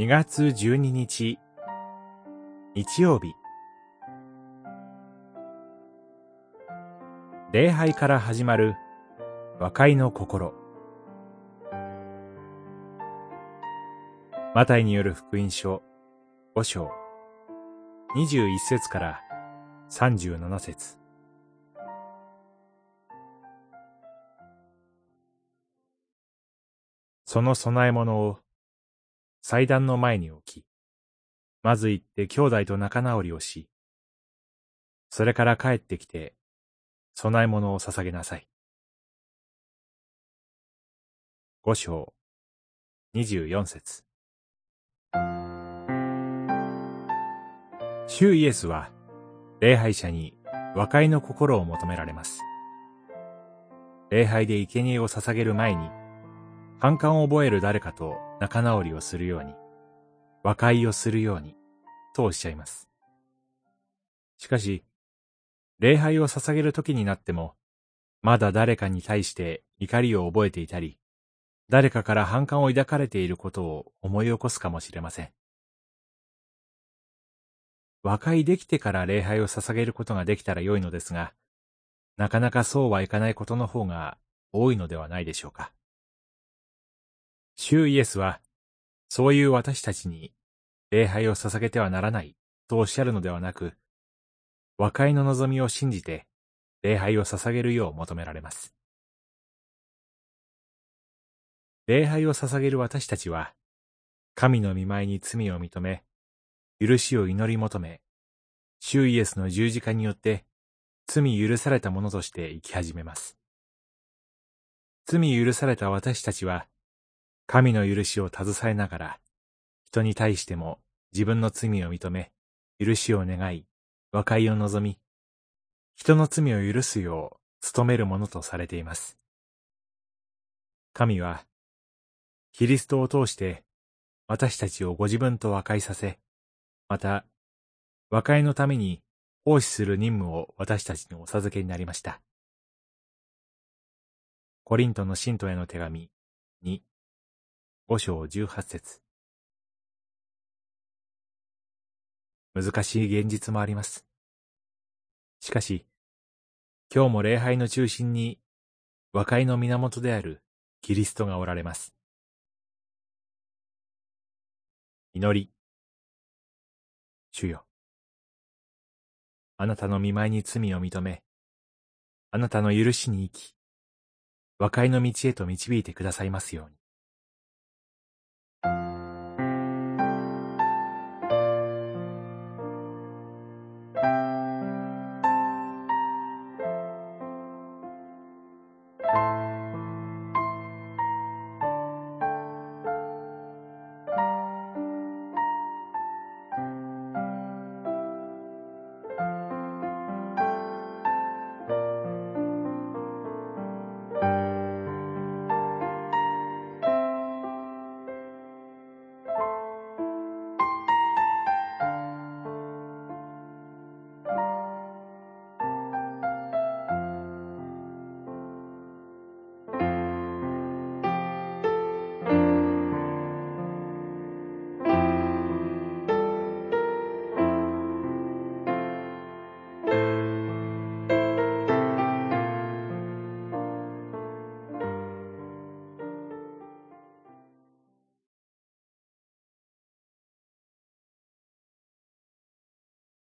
2月12日。日曜日。礼拝から始まる和解の心。マタイによる福音書5章。21節から37節。その供え物を祭壇の前に置き、まず行って兄弟と仲直りをし、それから帰ってきて、供え物を捧げなさい。五章、二十四節。主イエスは、礼拝者に和解の心を求められます。礼拝で生贄を捧げる前に、反感を覚える誰かと仲直りをするように、和解をするように、とおっしゃいます。しかし、礼拝を捧げる時になっても、まだ誰かに対して怒りを覚えていたり、誰かから反感を抱かれていることを思い起こすかもしれません。和解できてから礼拝を捧げることができたら良いのですが、なかなかそうはいかないことの方が多いのではないでしょうか。主イエスは、そういう私たちに礼拝を捧げてはならないとおっしゃるのではなく、和解の望みを信じて礼拝を捧げるよう求められます。礼拝を捧げる私たちは、神の見舞いに罪を認め、許しを祈り求め、主イエスの十字架によって罪許されたものとして生き始めます。罪許された私たちは、神の許しを携えながら、人に対しても自分の罪を認め、許しを願い、和解を望み、人の罪を許すよう努めるものとされています。神は、キリストを通して私たちをご自分と和解させ、また、和解のために奉仕する任務を私たちにお授けになりました。コリントの信徒への手紙2、五章十八節難しい現実もあります。しかし、今日も礼拝の中心に和解の源であるキリストがおられます。祈り。主よ。あなたの見舞いに罪を認め、あなたの許しに生き、和解の道へと導いてくださいますように。